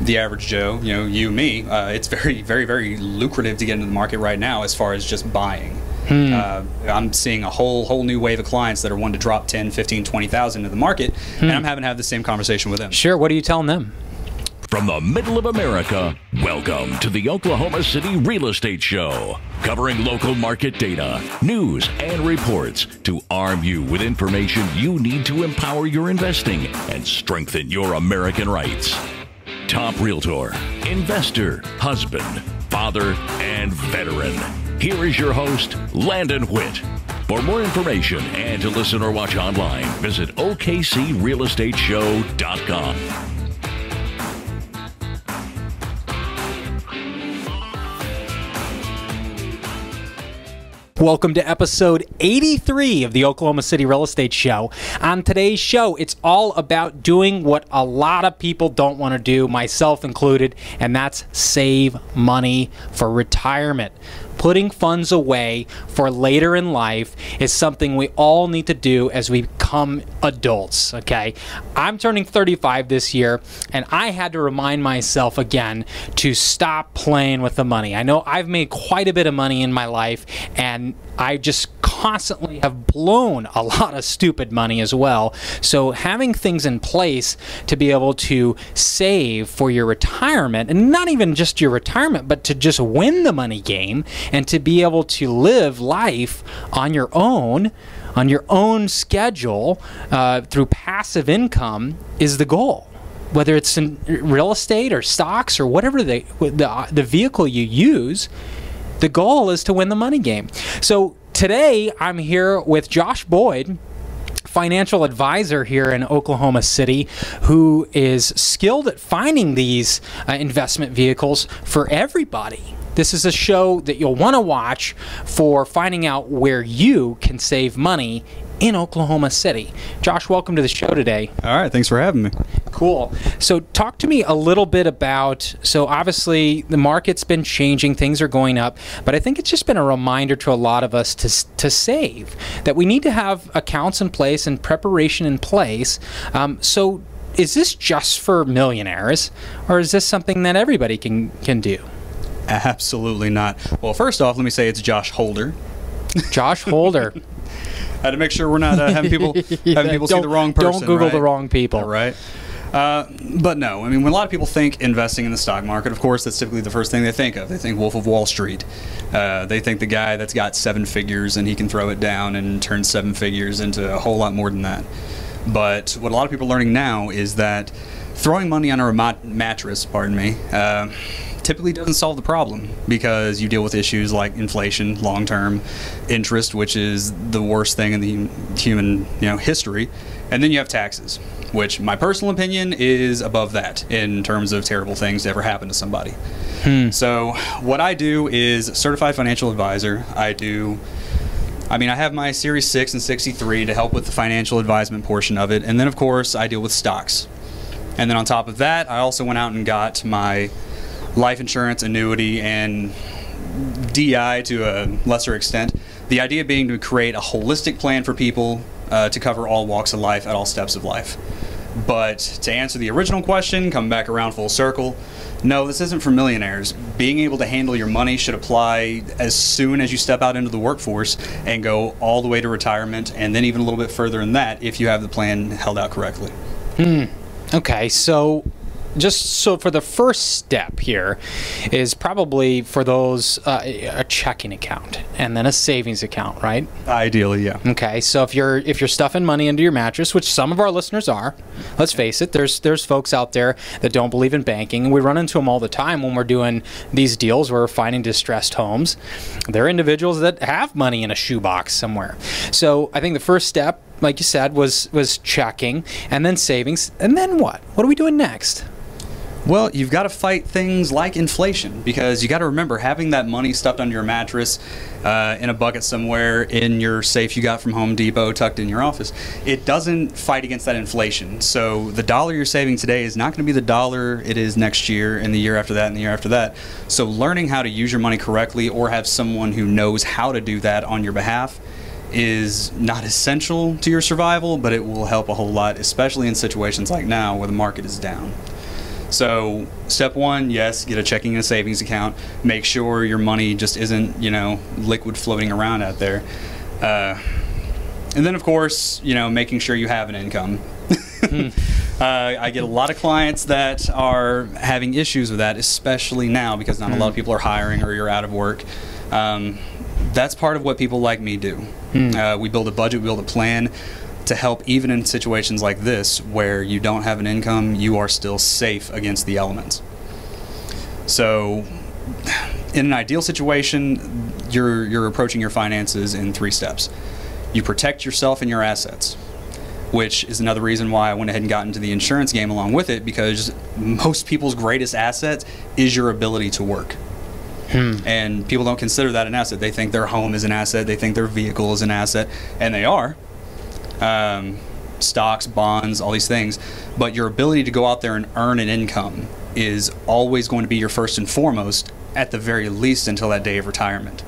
the average Joe, you know, you, me, uh, it's very, very, very lucrative to get into the market right now as far as just buying. Hmm. Uh, I'm seeing a whole whole new wave of clients that are wanting to drop 10, 15, 20,000 into the market, and I'm having to have the same conversation with them. Sure. What are you telling them? From the middle of America, welcome to the Oklahoma City Real Estate Show, covering local market data, news, and reports to arm you with information you need to empower your investing and strengthen your American rights. Top realtor, investor, husband, father, and veteran. Here is your host, Landon Witt. For more information and to listen or watch online, visit OKCRealEstateShow.com. Welcome to episode 83 of the Oklahoma City Real Estate Show. On today's show, it's all about doing what a lot of people don't want to do, myself included, and that's save money for retirement. Putting funds away for later in life is something we all need to do as we become adults, okay? I'm turning 35 this year, and I had to remind myself again to stop playing with the money. I know I've made quite a bit of money in my life, and I just constantly have blown a lot of stupid money as well. So, having things in place to be able to save for your retirement, and not even just your retirement, but to just win the money game and to be able to live life on your own. On your own schedule uh, through passive income is the goal whether it's in real estate or stocks or whatever the, the, the vehicle you use, the goal is to win the money game. So today I'm here with Josh Boyd financial advisor here in Oklahoma City who is skilled at finding these uh, investment vehicles for everybody. This is a show that you'll want to watch for finding out where you can save money in Oklahoma City. Josh, welcome to the show today. All right, thanks for having me. Cool. So, talk to me a little bit about. So, obviously, the market's been changing, things are going up, but I think it's just been a reminder to a lot of us to, to save, that we need to have accounts in place and preparation in place. Um, so, is this just for millionaires, or is this something that everybody can, can do? Absolutely not. Well, first off, let me say it's Josh Holder. Josh Holder. I had to make sure we're not uh, having people having people see the wrong person. Don't Google right? the wrong people. All right. Uh, but no, I mean, when a lot of people think investing in the stock market, of course, that's typically the first thing they think of. They think Wolf of Wall Street. Uh, they think the guy that's got seven figures and he can throw it down and turn seven figures into a whole lot more than that. But what a lot of people are learning now is that throwing money on a remote mattress, pardon me, uh, typically doesn't solve the problem because you deal with issues like inflation, long-term interest, which is the worst thing in the human you know history, and then you have taxes, which my personal opinion is above that in terms of terrible things to ever happen to somebody. Hmm. So what I do is certified financial advisor. I do. I mean, I have my Series 6 and 63 to help with the financial advisement portion of it. And then, of course, I deal with stocks. And then on top of that, I also went out and got my life insurance, annuity, and DI to a lesser extent. The idea being to create a holistic plan for people uh, to cover all walks of life at all steps of life. But to answer the original question, come back around full circle, no, this isn't for millionaires. Being able to handle your money should apply as soon as you step out into the workforce and go all the way to retirement, and then even a little bit further than that if you have the plan held out correctly. Hmm. Okay, so just so for the first step here is probably for those uh, a checking account and then a savings account, right? Ideally, yeah. Okay, so if you're if you're stuffing money into your mattress, which some of our listeners are, let's face it, there's there's folks out there that don't believe in banking, and we run into them all the time when we're doing these deals. We're finding distressed homes. They're individuals that have money in a shoebox somewhere. So I think the first step, like you said, was was checking, and then savings, and then what? What are we doing next? Well, you've got to fight things like inflation because you got to remember having that money stuffed under your mattress, uh, in a bucket somewhere in your safe you got from Home Depot, tucked in your office. It doesn't fight against that inflation. So the dollar you're saving today is not going to be the dollar it is next year, and the year after that, and the year after that. So learning how to use your money correctly, or have someone who knows how to do that on your behalf. Is not essential to your survival, but it will help a whole lot, especially in situations like now where the market is down. So, step one, yes, get a checking and a savings account. Make sure your money just isn't, you know, liquid floating around out there. Uh, and then, of course, you know, making sure you have an income. uh, I get a lot of clients that are having issues with that, especially now because not a lot of people are hiring or you're out of work. Um, that's part of what people like me do. Uh, we build a budget, we build a plan to help, even in situations like this where you don't have an income, you are still safe against the elements. So, in an ideal situation, you're you're approaching your finances in three steps. You protect yourself and your assets, which is another reason why I went ahead and got into the insurance game along with it because most people's greatest asset is your ability to work. Hmm. And people don't consider that an asset. They think their home is an asset. They think their vehicle is an asset, and they are. Um, stocks, bonds, all these things. But your ability to go out there and earn an income is always going to be your first and foremost, at the very least, until that day of retirement.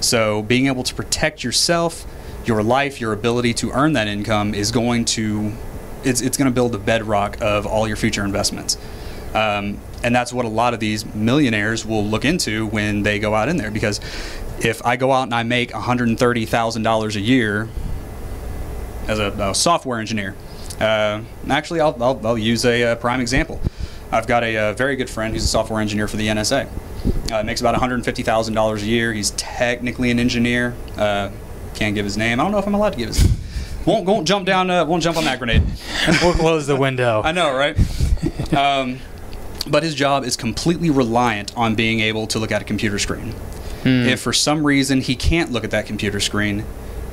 So being able to protect yourself, your life, your ability to earn that income is going to it's, it's going to build the bedrock of all your future investments. Um, and that's what a lot of these millionaires will look into when they go out in there because if I go out and I make $130,000 a year as a, a software engineer, uh, actually, I'll, I'll, I'll use a, uh prime example. I've got a, uh very good friend who's a software engineer for the NSA. Uh, makes about $150,000 a year. He's technically an engineer. Uh, can't give his name. I don't know if I'm allowed to give his. Won't won't jump down. Uh, won't jump on that grenade. We'll close the window. I know, right? um, but his job is completely reliant on being able to look at a computer screen. If for some reason he can't look at that computer screen,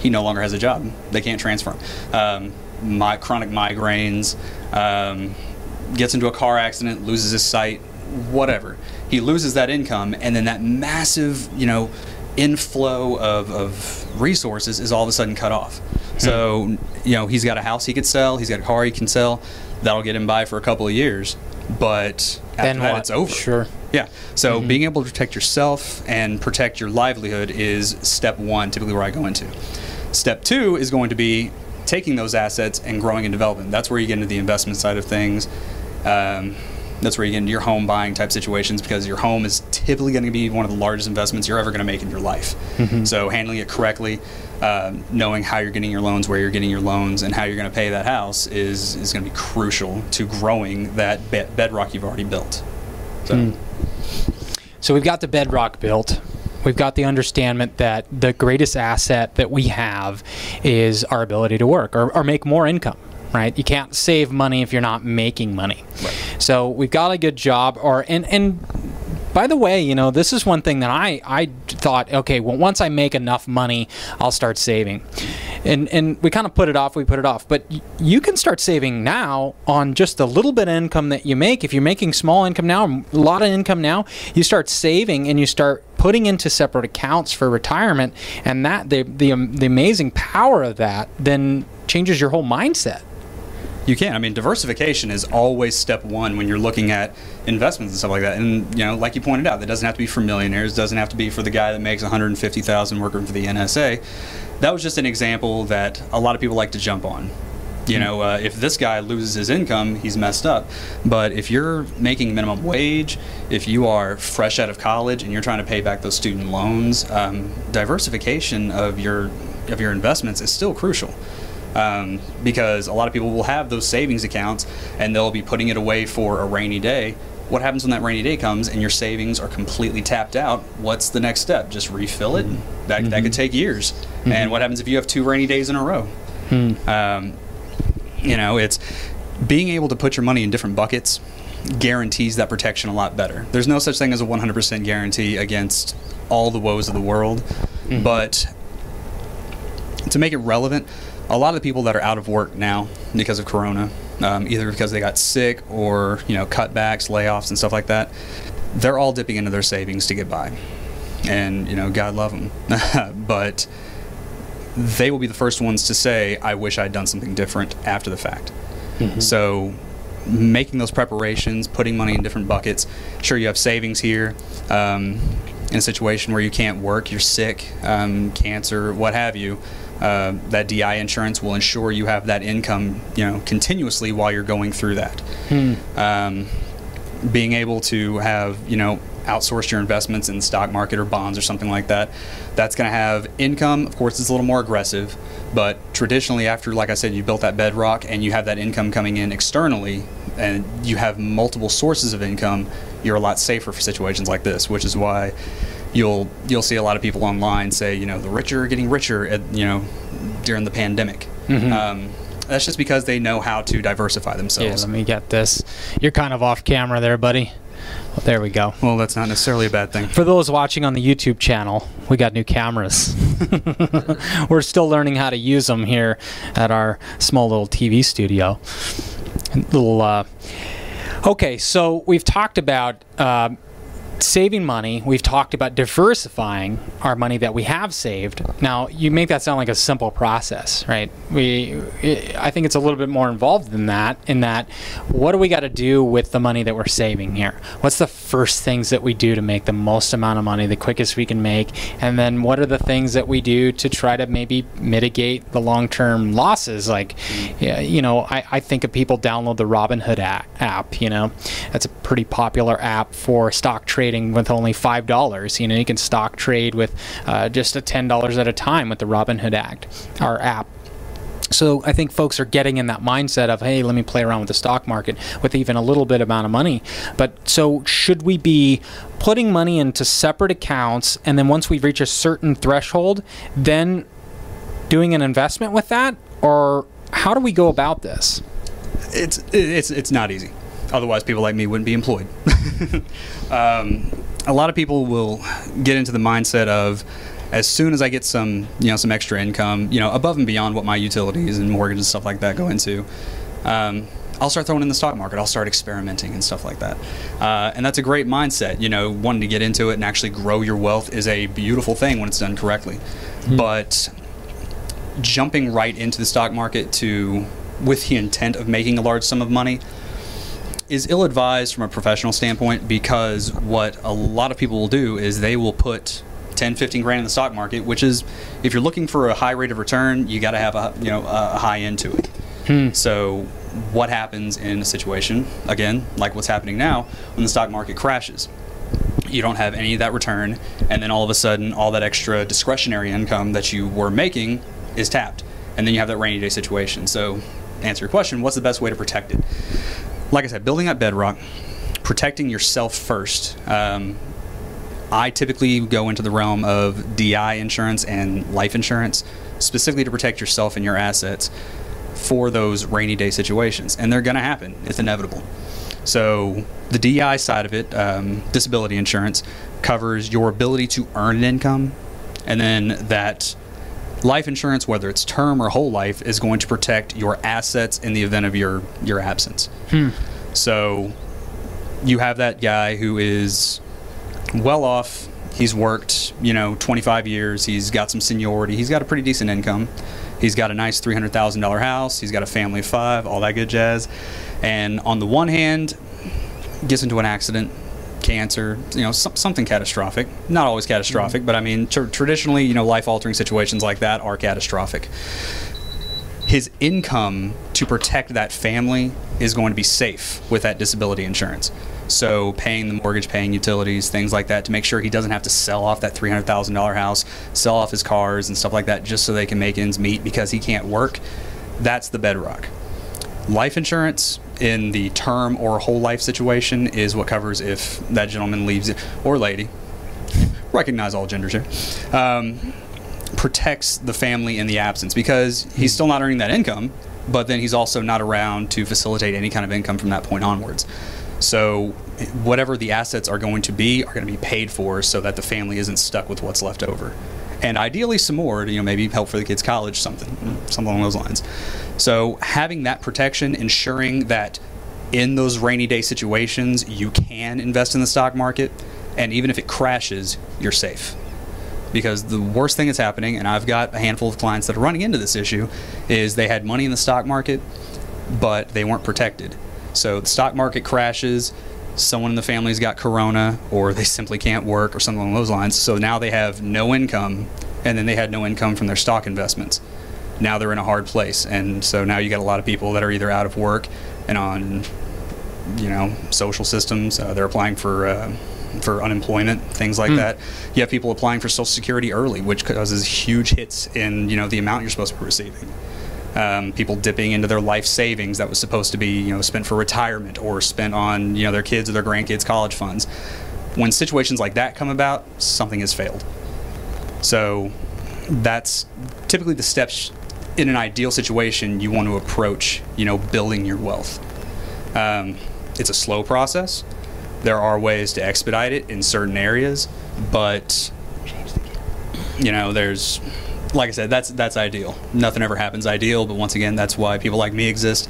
he no longer has a job. They can't transfer him. Um, my chronic migraines, um, gets into a car accident, loses his sight, whatever. He loses that income, and then that massive, you know, inflow of, of resources is all of a sudden cut off. So, you know, he's got a house he could sell, he's got a car he can sell. That'll get him by for a couple of years. But after Then that, what? it's over. Sure. Yeah. So being able to protect yourself and protect your livelihood is step one, typically where I go into. Step two is going to be taking those assets and growing and developing. That's where you get into the investment side of things. Um, that's where you get into your home buying type situations because your home is typically going to be one of the largest investments you're ever going to make in your life. So handling it correctly, um, knowing how you're getting your loans, where you're getting your loans, and how you're going to pay that house is is going to be crucial to growing that be- bedrock you've already built. So. So we've got the bedrock built. We've got the understanding that the greatest asset that we have is our ability to work or, or make more income. Right? You can't save money if you're not making money. So we've got a good job. Or and and by the way, you know this is one thing that I I thought. Okay, well once I make enough money, I'll start saving. And and we kind of put it off. We put it off. But y- you can start saving now on just a little bit of income that you make. If you're making small income now, a lot of income now, you start saving and you start putting into separate accounts for retirement. And that the the um, the amazing power of that then changes your whole mindset. You can. I mean, diversification is always step one when you're looking at investments and stuff like that. And you know, like you pointed out, that doesn't have to be for millionaires. Doesn't have to be for the guy that makes 150,000 working for the NSA. That was just an example that a lot of people like to jump on. You know, uh, if this guy loses his income, he's messed up. But if you're making minimum wage, if you are fresh out of college and you're trying to pay back those student loans, um, diversification of your of your investments is still crucial um, because a lot of people will have those savings accounts and they'll be putting it away for a rainy day. What happens when that rainy day comes and your savings are completely tapped out? What's the next step? Just refill it. That, that could take years. And what happens if you have two rainy days in a row? Um, you know, it's being able to put your money in different buckets guarantees that protection a lot better. There's no such thing as a 100% guarantee against all the woes of the world, but to make it relevant, a lot of the people that are out of work now because of Corona, um, either because they got sick or you know cutbacks, layoffs, and stuff like that, they're all dipping into their savings to get by, and you know God love them, but they will be the first ones to say, "I wish I'd done something different" after the fact. So making those preparations, putting money in different buckets. Sure, you have savings here. Um, in a situation where you can't work, you're sick, um, cancer, what have you, uh, that DI insurance will ensure you have that income, you know, continuously while you're going through that. Um, being able to have you know outsource your investments in the stock market or bonds or something like that. That's going to have income. Of course it's a little more aggressive but traditionally after like i said you built that bedrock and you have that income coming in externally and you have multiple sources of income you're a lot safer for situations like this which is why you'll you'll see a lot of people online say you know the richer are getting richer at, you know during the pandemic. Um, that's just because they know how to diversify Yeah, themselves let me get this. You're kind of off camera there, buddy. Well, there we go. well that's not necessarily a bad thing For those watching on the YouTube channel, we got new cameras. We're still learning how to use them here at our small little TV studio. Little. Uh, okay, so we've talked about. Uh, saving money we've talked about diversifying our money that we have saved. Now you make that sound like a simple process right? We i think it's a little bit more involved than that in that what do we got to do with the money that we're saving here? What's the first things that we do to make the most amount of money the quickest we can make? And then what are the things that we do to try to maybe mitigate the long-term losses? Like you know I, I think of people download the robinhood app you know? That's a pretty popular app for stock trading with only five dollars you know you can stock trade with uh, just a ten dollars at a time with the robinhood act our app so I think folks are getting in that mindset of, hey, let me play around with the stock market with even a little bit amount of money. But so should we be putting money into separate accounts and then once we reach a certain threshold, then doing an investment with that? Or how do we go about this? it's it's it's not easy. Otherwise, people like me wouldn't be employed. um, a lot of people will get into the mindset of as soon as I get some you know some extra income, you know above and beyond what my utilities and mortgage and stuff like that go into. Um, I'll start throwing in the stock market. I'll start experimenting and stuff like that. Uh, and that's a great mindset. You know, wanting to get into it and actually grow your wealth is a beautiful thing when it's done correctly. But jumping right into the stock market to with the intent of making a large sum of money is ill advised from a professional standpoint because what a lot of people will do is they will put 10 15 grand in the stock market which is if you're looking for a high rate of return you got to have a you know a high end to it hmm. so what happens in a situation again like what's happening now when the stock market crashes you don't have any of that return, and then all of a sudden, all that extra discretionary income that you were making is tapped, and then you have that rainy day situation. So, answer your question: What's the best way to protect it? Like I said, building up bedrock, protecting yourself first. Um, I typically go into the realm of DI insurance and life insurance, specifically to protect yourself and your assets for those rainy day situations, and they're going to happen. It's inevitable. So the DI side of it, um, disability insurance, covers your ability to earn an income, and then that life insurance, whether it's term or whole life, is going to protect your assets in the event of your your absence. Hmm. So you have that guy who is well off. He's worked, you know, 25 years. He's got some seniority. He's got a pretty decent income. He's got a nice $300,000 house. He's got a family of five, all that good jazz. And on the one hand, gets into an accident, cancer, you know, some, something catastrophic. Not always catastrophic, mm-hmm. but I mean, tr- traditionally, you know, life altering situations like that are catastrophic. His income to protect that family is going to be safe with that disability insurance. So, paying the mortgage, paying utilities, things like that to make sure he doesn't have to sell off that $300,000 house, sell off his cars and stuff like that just so they can make ends meet because he can't work. That's the bedrock. Life insurance in the term or whole life situation is what covers if that gentleman leaves it, or lady. Recognize all genders here. Um, protects the family in the absence because he's still not earning that income, but then he's also not around to facilitate any kind of income from that point onwards. So, whatever the assets are going to be are going to be paid for so that the family isn't stuck with what's left over. And ideally, some more to you know maybe help for the kids' college, something, something along those lines. So, having that protection, ensuring that in those rainy day situations you can invest in the stock market, and even if it crashes, you're safe because the worst thing that's happening, and I've got a handful of clients that are running into this issue, is they had money in the stock market, but they weren't protected. So the stock market crashes, someone in the family's got corona, or they simply can't work, or something along those lines. So now they have no income, and then they had no income from their stock investments. Now they're in a hard place, and so now you got a lot of people that are either out of work and on you know, social systems. Uh, they're applying for uh, for unemployment, things like that. You have people applying for Social Security early, which causes huge hits in you know the amount you're supposed to be receiving. Um, people dipping into their life savings that was supposed to be you know spent for retirement or spent on you know their kids or their grandkids' college funds. When situations like that come about, something has failed. So that's typically the steps in an ideal situation you want to approach you know building your wealth. Um, it's a slow process. There are ways to expedite it in certain areas, but you know, there's like I said, that's that's ideal. Nothing ever happens ideal, but once again, that's why people like me exist.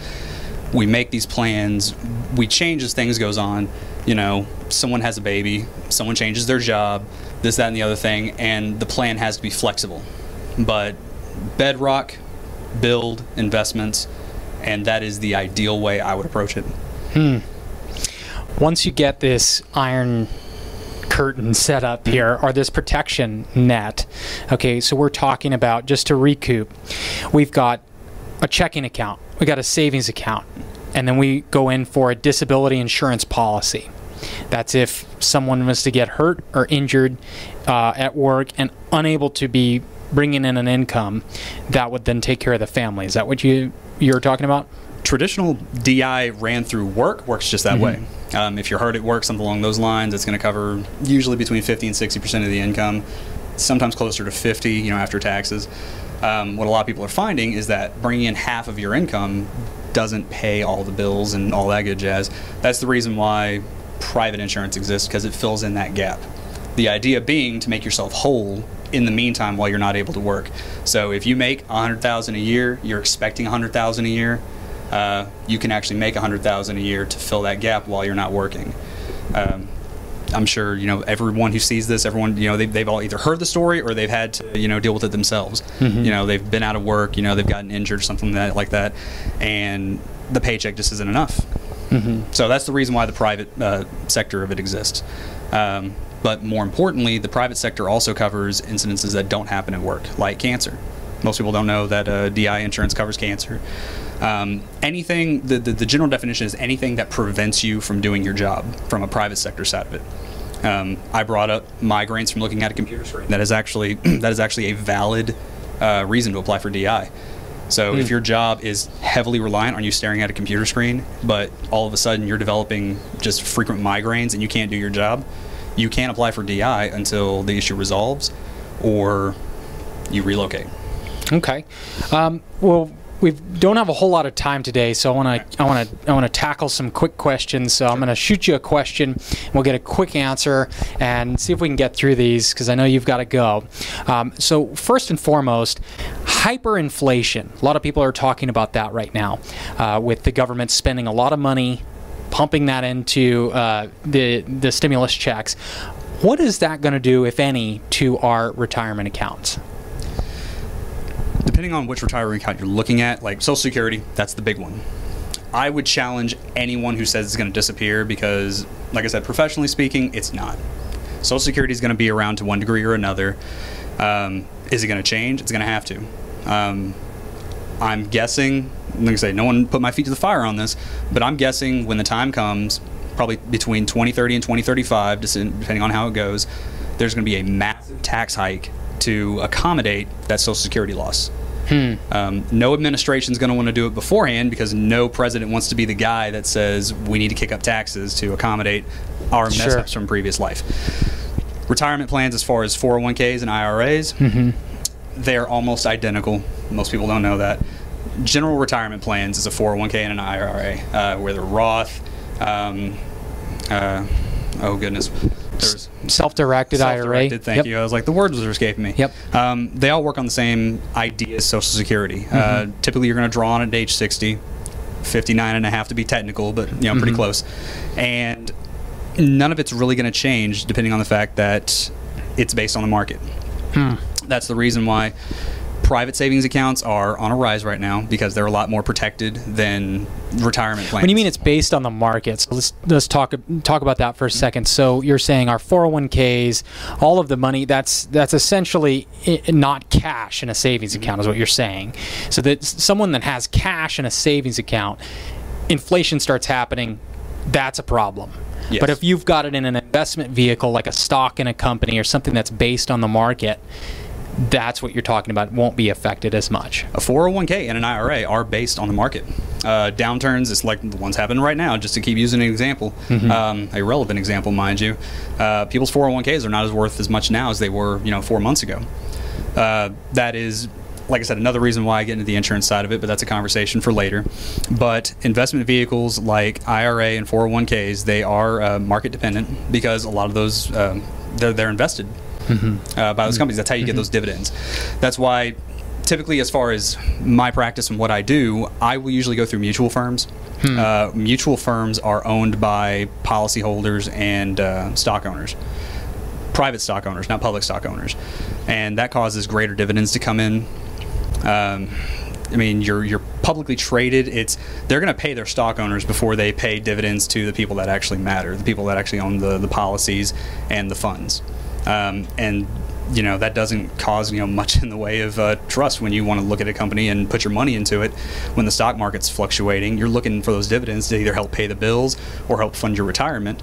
We make these plans, we change as things goes on. You know, someone has a baby, someone changes their job, this, that, and the other thing, and the plan has to be flexible. But bedrock, build investments, and that is the ideal way I would approach it. once you get this iron curtain set up here or this protection net okay so we're talking about just to recoup we've got a checking account we got a savings account and then we go in for a disability insurance policy that's if someone was to get hurt or injured uh, at work and unable to be bringing in an income that would then take care of the family is that what you you're talking about traditional DI ran through work works just that way. Um, if you're hard at work, something along those lines, it's going to cover usually between 50 and 60 percent of the income, sometimes closer to 50, you know, after taxes. Um, what a lot of people are finding is that bringing in half of your income doesn't pay all the bills and all that good jazz. That's the reason why private insurance exists because it fills in that gap. The idea being to make yourself whole in the meantime while you're not able to work. So if you make 100,000 a year, you're expecting 100,000 a year, uh, you can actually make 100,000 a year to fill that gap while you're not working. Um, I'm sure you know everyone who sees this, everyone you know they've, they've all either heard the story or they've had to you know deal with it themselves. You know they've been out of work, you know they've gotten injured, something that like that, and the paycheck just isn't enough. So that's the reason why the private uh, sector of it exists. Um, but more importantly, the private sector also covers incidences that don't happen at work, like cancer. Most people don't know that uh, DI insurance covers cancer. Um, anything, the, the, the general definition is anything that prevents you from doing your job from a private sector side of it. Um, I brought up migraines from looking at a computer screen. That is actually that is actually a valid uh, reason to apply for DI. So if your job is heavily reliant on you staring at a computer screen, but all of a sudden you're developing just frequent migraines and you can't do your job, you can't apply for DI until the issue resolves or you relocate. Okay. Um, well, we don't have a whole lot of time today, so I want to I want to I want to tackle some quick questions. So I'm going to shoot you a question. And we'll get a quick answer and see if we can get through these because I know you've got to go. Um, so first and foremost, hyperinflation. A lot of people are talking about that right now, uh, with the government spending a lot of money, pumping that into uh, the the stimulus checks. What is that going to do, if any, to our retirement accounts? depending on which retirement account you're looking at, like Social Security, that's the big one. I would challenge anyone who says it's going to disappear because, like I said, professionally speaking, it's not. Social Security is going to be around to one degree or another. Um, is it going to change? It's going to have to. Um, I'm guessing, like I say, no one put my feet to the fire on this, but I'm guessing when the time comes, probably between 2030 and 2035, depending on how it goes, there's going to be a massive tax hike to accommodate that Social Security loss. Um, no administration is going to want to do it beforehand because no president wants to be the guy that says we need to kick up taxes to accommodate our mess Sure. ups from previous life. Retirement plans, as far as 401ks and IRAs, they're almost identical. Most people don't know that. General retirement plans is a 401k and an IRA, uh, where the Roth, um, uh, oh goodness, there's Self-directed, IRA. Self-directed, Thank Yep. you. I was like, the words were escaping me. Yep. Um, they all work on the same idea as Social Security. Uh, Mm-hmm. typically, you're going to draw on at age 60, 59 and a half to be technical, but you know, Mm-hmm. pretty close. And none of it's really going to change depending on the fact that it's based on the market. Hmm. That's the reason why private savings accounts are on a rise right now because they're a lot more protected than retirement plans. When you mean it's based on the markets, let's let's talk talk about that for a second. So you're saying our 401ks, all of the money that's that's essentially not cash in a savings mm-hmm. account, is what you're saying. So that someone that has cash in a savings account, inflation starts happening, that's a problem. Yes. But if you've got it in an investment vehicle like a stock in a company or something that's based on the market, that's what you're talking about. Won't be affected as much. A 401k and an IRA are based on the market. Uh, downturns, it's like the ones happening right now, just to keep using an example, um, a relevant example, mind you. Uh, people's 401ks are not as worth as much now as they were, you know, four months ago. Uh, that is, like I said, another reason why I get into the insurance side of it, but that's a conversation for later. But investment vehicles like IRA and 401ks, they are uh, market dependent because a lot of those um, they're, they're invested uh, by those companies. That's how you get those dividends. That's why, typically, as far as my practice and what I do, I will usually go through mutual firms. Uh, mutual firms are owned by policyholders and uh, stock owners private stock owners, not public stock owners, and that causes greater dividends to come in. Um, I mean, you're you're publicly traded. It's they're going to pay their stock owners before they pay dividends to the people that actually matter, the people that actually own the the policies and the funds, um, and you know that doesn't cause you know much in the way of uh, trust when you want to look at a company and put your money into it. When the stock market's fluctuating, you're looking for those dividends to either help pay the bills or help fund your retirement.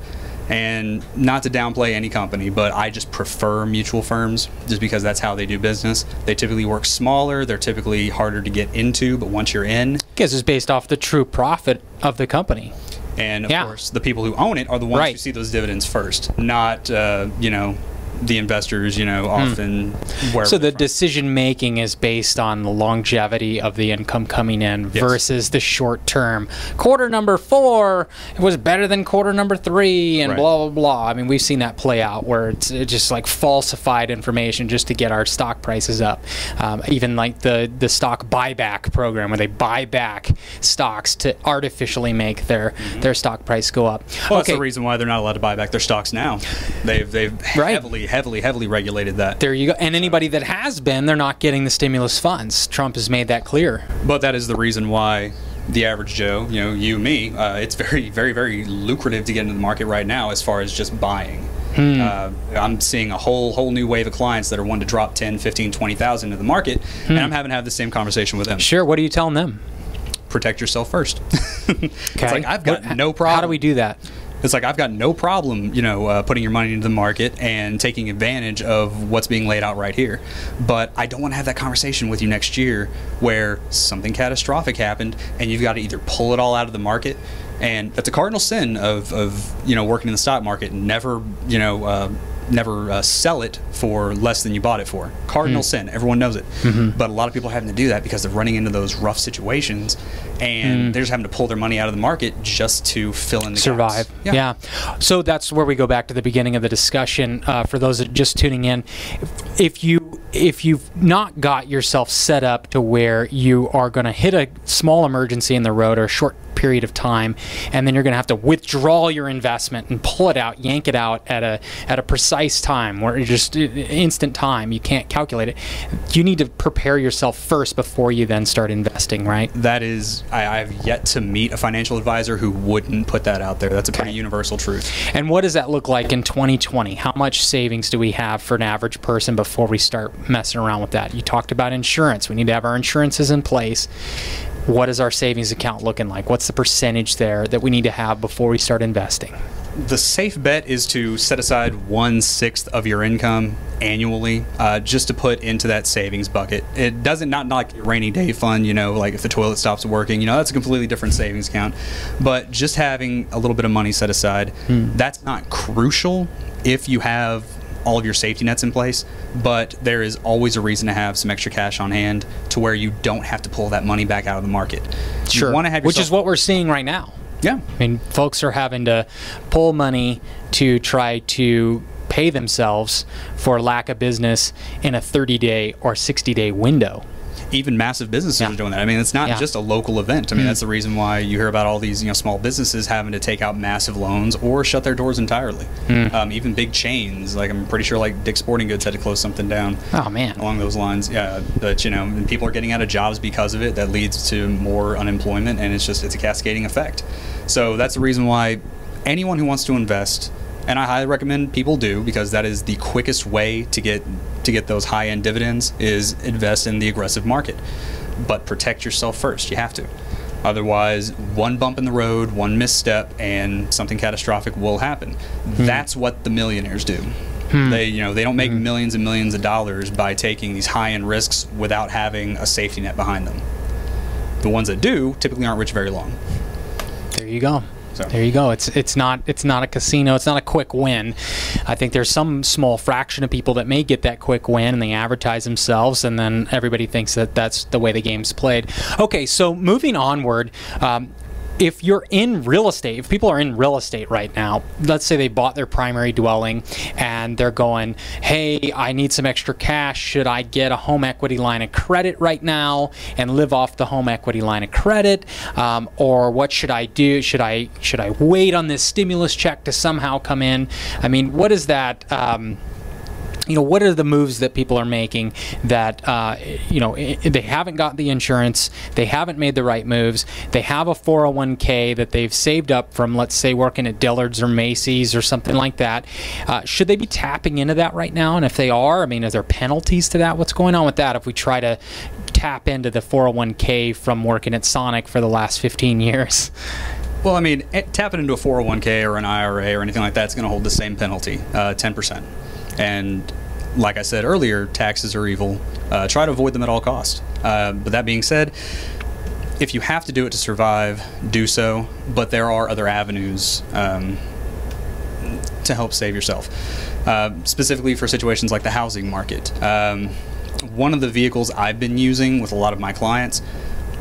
And not to downplay any company, but I just prefer mutual firms just because that's how they do business. They typically work smaller, they're typically harder to get into, but once you're in, Because it's based off the true profit of the company. and of Yeah. course, the people who own it are the ones who see those dividends first, not, uh, you know, the investors, you know, often wherever Hmm. So the decision making is based on the longevity of the income coming in Yes. versus the short term. Quarter number four was better than quarter number three, and Right. blah blah blah. I mean, we've seen that play out where it's just like falsified information just to get our stock prices up. Um, even like the the stock buyback program where they buy back stocks to artificially make their their stock price go up. Mm-hmm. Well, that's the reason why they're not allowed to buy back their stocks now. They've they've Right. heavily, heavily, heavily regulated that. There you go. And anybody that has been, they're not getting the stimulus funds. Trump has made that clear. But that is the reason why the average Joe, you know, you, me, uh, it's very, very, very lucrative to get into the market right now as far as just buying. Hmm. Uh, I'm seeing a whole whole new wave of clients that are wanting to drop 10, 15, 20,000 into the market, Hmm. and I'm having to have the same conversation with them. Sure. What are you telling them? Protect yourself first. It's like I've got What- no problem. How do we do that? It's like I've got no problem, you know, uh, putting your money into the market and taking advantage of what's being laid out right here. But I don't want to have that conversation with you next year where something catastrophic happened and you've got to either pull it all out of the market. And that's a cardinal sin of, of you know working in the stock market. Never you know uh, never uh, sell it for less than you bought it for. Cardinal sin. Everyone knows it. But a lot of people are having to do that because they're running into those rough situations and they're just having to pull their money out of the market just to fill in the survive. gaps. Yeah. So that's where we go back to the beginning of the discussion. Uh, for those that are just tuning in, if, if you if you've not got yourself set up to where you are going to hit a small emergency in the road or a short period of time, and then you're going to have to withdraw your investment and pull it out, yank it out at a at a precise time where it's just uh, instant time. You can't calculate it. You need to prepare yourself first before you then start investing, right? That is, I, I've yet to meet a financial advisor who wouldn't put that out there. That's a pretty Okay. universal truth. And what does that look like in 2020? How much savings do we have for an average person before we start messing around with that? You talked about insurance. We need to have our insurances in place. What is our savings account looking like? What's the percentage there that we need to have before we start investing? The safe bet is to set aside one sixth of your income annually, uh, just to put into that savings bucket. It doesn't not, like rainy day fund, you know, like if the toilet stops working, you know, that's a completely different savings account. But just having a little bit of money set aside, that's not crucial if you have all of your safety nets in place, but there is always a reason to have some extra cash on hand to where you don't have to pull that money back out of the market. You want to Which is what we're seeing right now. yeah. I mean, folks are having to pull money to try to pay themselves for lack of business in a 30 day or 60 day window. Even massive businesses Yeah. are doing that. I mean, it's not Yeah. just a local event. I mean, that's the reason why you hear about all these you know small businesses having to take out massive loans or shut their doors entirely. Um, even big chains, like I'm pretty sure like Dick's Sporting Goods had to close something down. Oh, man. along those lines. Yeah, but you know, and people are getting out of jobs because of it. That leads to more unemployment, and it's just it's a cascading effect. So that's the reason why anyone who wants to invest, and I highly recommend people do, because that is the quickest way to get to get those high end dividends is invest in the aggressive market. But protect yourself first. You have to. Otherwise, one bump in the road, one misstep, and something catastrophic will happen. Hmm. That's what the millionaires do. Hmm. They, you know, they don't make hmm. millions and millions of dollars by taking these high-end risks without having a safety net behind them. The ones that do typically aren't rich very long. There you go. So- There you go. It's it's not it's not a casino. It's not a quick win. I think there's some small fraction of people that may get that quick win and they advertise themselves, and then everybody thinks that that's the way the game's played. Okay, so moving onward. Um, if you're in real estate, if people are in real estate right now, let's say they bought their primary dwelling and they're going, hey, I need some extra cash. Should I get a home equity line of credit right now and live off the home equity line of credit? Um, or what should I do? Should I should I wait on this stimulus check to somehow come in? I mean, what is that? Um, you know what are the moves that people are making that uh, you know they haven't got the insurance they haven't made the right moves they have a 401k that they've saved up from let's say working at dillard's or macy's or something like that. Uh, should they be tapping into that right now? And if they are i mean are there penalties to that? What's going on with that if we try to tap into the 401k from working at sonic for the last 15 years? Well, I mean, eh, tapping into a 401k or an IRA or anything like that's going to hold the same penalty, uh, 10%. And like I said earlier, taxes are evil. Uh, try to avoid them at all costs. Uh, but that being said, if you have to do it to survive, do so. But there are other avenues um, to help save yourself, uh, specifically for situations like the housing market. Um, one of the vehicles I've been using with a lot of my clients,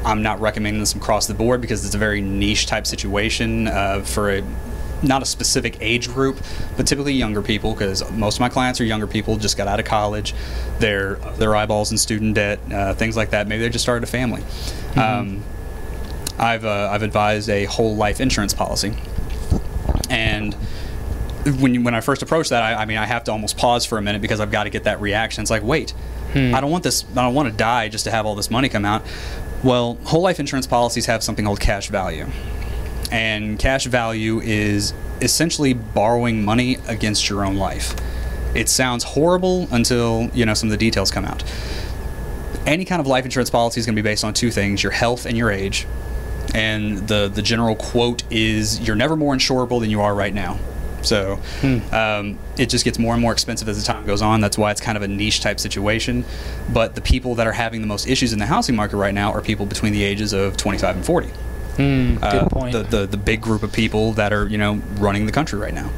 I'm not recommending this across the board because it's a very niche type situation uh, for a not a specific age group, but typically younger people because most of my clients are younger people, just got out of college, they're their eyeballs in student debt, uh, things like that. Maybe they just started a family. Um, I've uh, I've advised a whole life insurance policy, and when you, when I first approached that, I, I mean, I have to almost pause for a minute because I've got to get that reaction. It's like, wait, I don't want this. I don't want to die just to have all this money come out. Well, whole life insurance policies have something called cash value, and cash value is essentially borrowing money against your own life. It sounds horrible until you know some of the details come out. Any kind of life insurance policy is going to be based on two things: your health and your age. And the the general quote is, "You're never more insurable than you are right now." So um, it just gets more and more expensive as the time goes on. That's why it's kind of a niche type situation. But the people that are having the most issues in the housing market right now are people between the ages of 25 and 40. Good Uh, point The, the the big group of people that are you know running the country right now.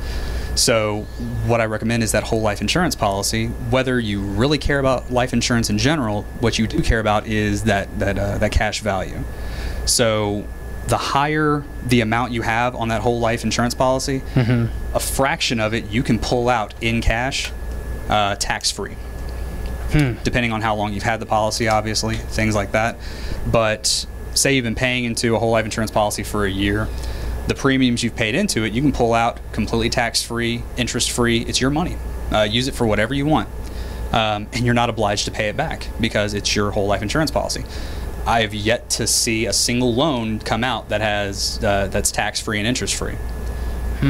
So what I recommend is that whole life insurance policy. Whether you really care about life insurance in general, what you do care about is that that uh, that cash value. So the higher the amount you have on that whole life insurance policy, a fraction of it you can pull out in cash, uh, tax free depending on how long you've had the policy, obviously, things like that. But say you've been paying into a whole life insurance policy for a year, the premiums you've paid into it, you can pull out completely tax free, interest free. It's your money. Uh, use it for whatever you want. Um, and you're not obliged to pay it back because it's your whole life insurance policy. I have yet to see a single loan come out that has uh, that's tax free and interest free.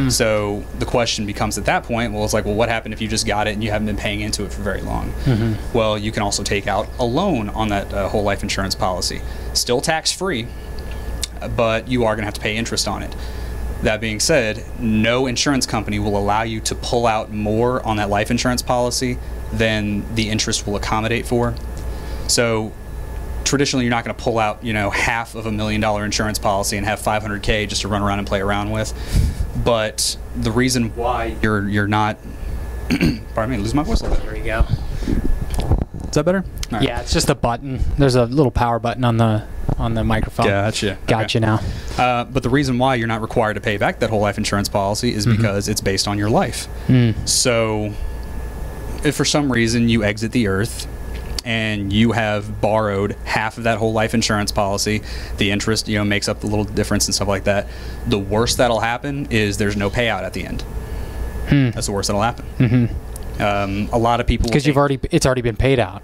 So the question becomes at that point, well, it's like, well, what happened if you just got it and you haven't been paying into it for very long? Well, you can also take out a loan on that uh, whole life insurance policy, still tax free, but you are going to have to pay interest on it. That being said, no insurance company will allow you to pull out more on that life insurance policy than the interest will accommodate for. So traditionally you're not going to pull out you know half of a million dollar insurance policy and have 500k just to run around and play around with but the reason why you're you're not pardon me lose my voice a little bit there you go is that better right. Yeah, it's just a button. There's a little power button on the on the microphone. Gotcha. Gotcha Okay. now. Uh, but the reason why you're not required to pay back that whole life insurance policy is because it's based on your life. So, if for some reason you exit the earth and you have borrowed half of that whole life insurance policy, the interest you know makes up the little difference and stuff like that. The worst that'll happen is there's no payout at the end. That's the worst that'll happen. Mm-hmm. Um, a lot of people Because you've already it's already been paid out.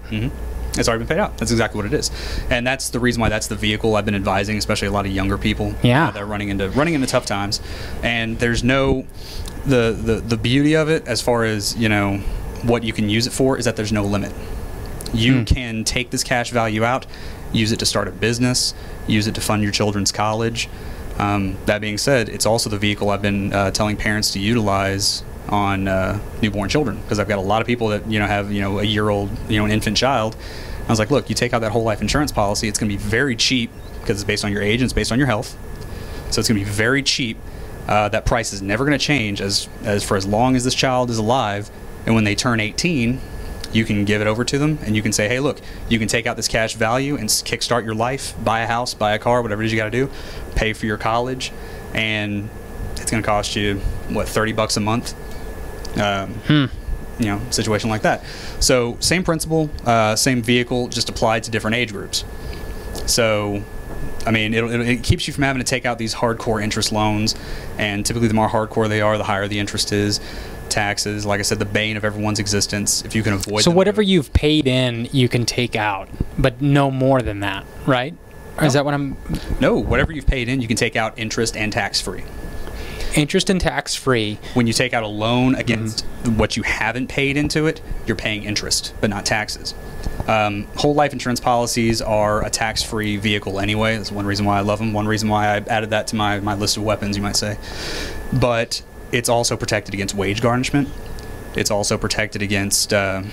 it's already been paid out. That's exactly what it is, and that's the reason why that's the vehicle I've been advising, especially a lot of younger people. Yeah. uh, that are running into running into tough times, and there's no the the the beauty of it as far as you know what you can use it for is that there's no limit. You can take this cash value out, use it to start a business, use it to fund your children's college. Um, that being said, it's also the vehicle I've been uh, telling parents to utilize on uh, newborn children because I've got a lot of people that you know have you know a year old you know an infant child. I was like, look, you take out that whole life insurance policy, it's going to be very cheap because it's based on your age and it's based on your health. So it's going to be very cheap. Uh, that price is never going to change as as for as long as this child is alive. And when they turn 18, you can give it over to them and you can say, hey, look, you can take out this cash value and kickstart your life, buy a house, buy a car, whatever it is you got to do, pay for your college, and it's going to cost you what 30 bucks a month. Um, You know, situation like that. So same principle, uh, same vehicle, just applied to different age groups. So, I mean, it, it keeps you from having to take out these hardcore interest loans, and typically the more hardcore they are, the higher the interest is. Taxes, like I said, the bane of everyone's existence. If you can avoid, So them- whatever you've paid in, you can take out, but no more than that, right? Or is that what I'm no, whatever you've paid in, you can take out interest and tax free. interest and tax free? When you take out a loan against what you haven't paid into it, you're paying interest, but not taxes. Um, whole life insurance policies are a tax-free vehicle anyway. That's one reason why I love them. One reason why I added that to my, my list of weapons, you might say. But it's also protected against wage garnishment. It's also protected against. Uh,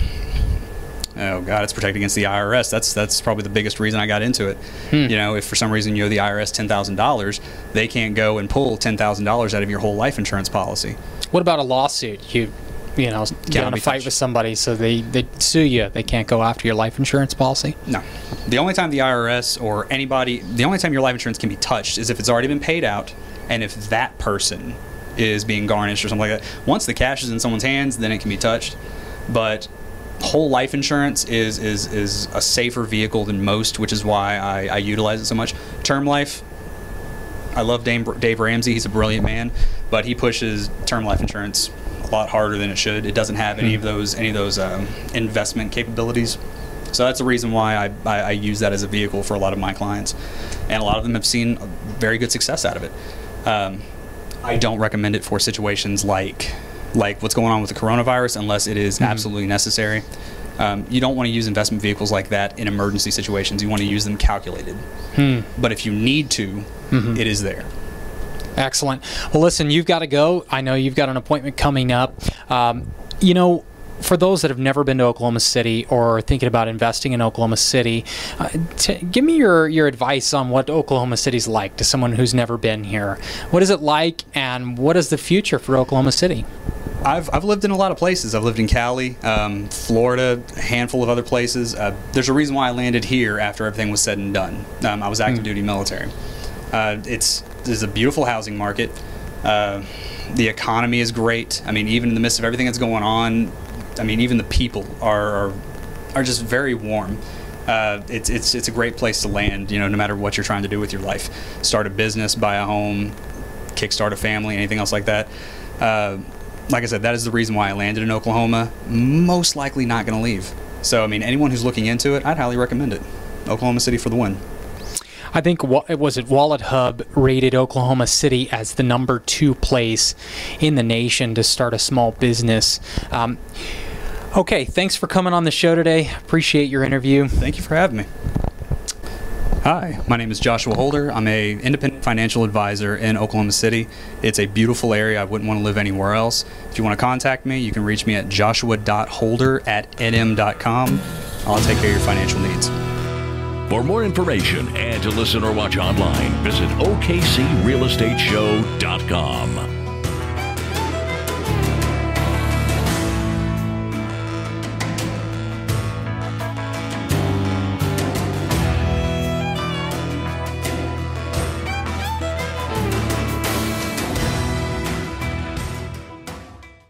oh God, it's protected against the IRS. That's that's probably the biggest reason I got into it. You know, if for some reason you owe the IRS ten thousand dollars, they can't go and pull ten thousand dollars out of your whole life insurance policy. What about a lawsuit? You you know, get in a fight touched. with somebody, so they, they sue you. They can't go after your life insurance policy. No. The only time the IRS or anybody, the only time your life insurance can be touched is if it's already been paid out and if that person is being garnished or something like that. Once the cash is in someone's hands, then it can be touched. But whole life insurance is is, is a safer vehicle than most, which is why I, I utilize it so much. Term life, I love Dave, Dave Ramsey. He's a brilliant man, but he pushes term life insurance a lot harder than it should. It doesn't have any of those any of those um, investment capabilities. So that's the reason why I, I, I use that as a vehicle for a lot of my clients, and a lot of them have seen very good success out of it. Um, I don't recommend it for situations like like what's going on with the coronavirus unless it is absolutely necessary. Um, you don't want to use investment vehicles like that in emergency situations. You want to use them calculated. But if you need to, it is there. Excellent. Well, listen, you've got to go. I know you've got an appointment coming up. Um, you know, for those that have never been to Oklahoma City or are thinking about investing in Oklahoma City, uh, t- give me your, your advice on what Oklahoma City's like to someone who's never been here. What is it like, and what is the future for Oklahoma City? I've, I've lived in a lot of places. I've lived in Cali, um, Florida, a handful of other places. Uh, there's a reason why I landed here after everything was said and done. Um, I was active duty military. Uh, it's there's a beautiful housing market. Uh, the economy is great. I mean, even in the midst of everything that's going on, I mean, even the people are are, are just very warm. Uh, it's it's it's a great place to land. You know, no matter what you're trying to do with your life, start a business, buy a home, kickstart a family, anything else like that. Uh, like I said, that is the reason why I landed in Oklahoma. Most likely not going to leave. So, I mean, anyone who's looking into it, I'd highly recommend it. Oklahoma City for the win. I think it was it Wallet Hub rated Oklahoma City as the number two place in the nation to start a small business. Um, okay, thanks for coming on the show today. Appreciate your interview. Thank you for having me. Hi, my name is Joshua Holder. I'm a independent financial advisor in Oklahoma City. It's a beautiful area. I wouldn't want to live anywhere else. If you want to contact me, you can reach me at joshua.holder at nm.com. I'll take care of your financial needs. For more information and to listen or watch online, visit OKCRealEstateShow.com.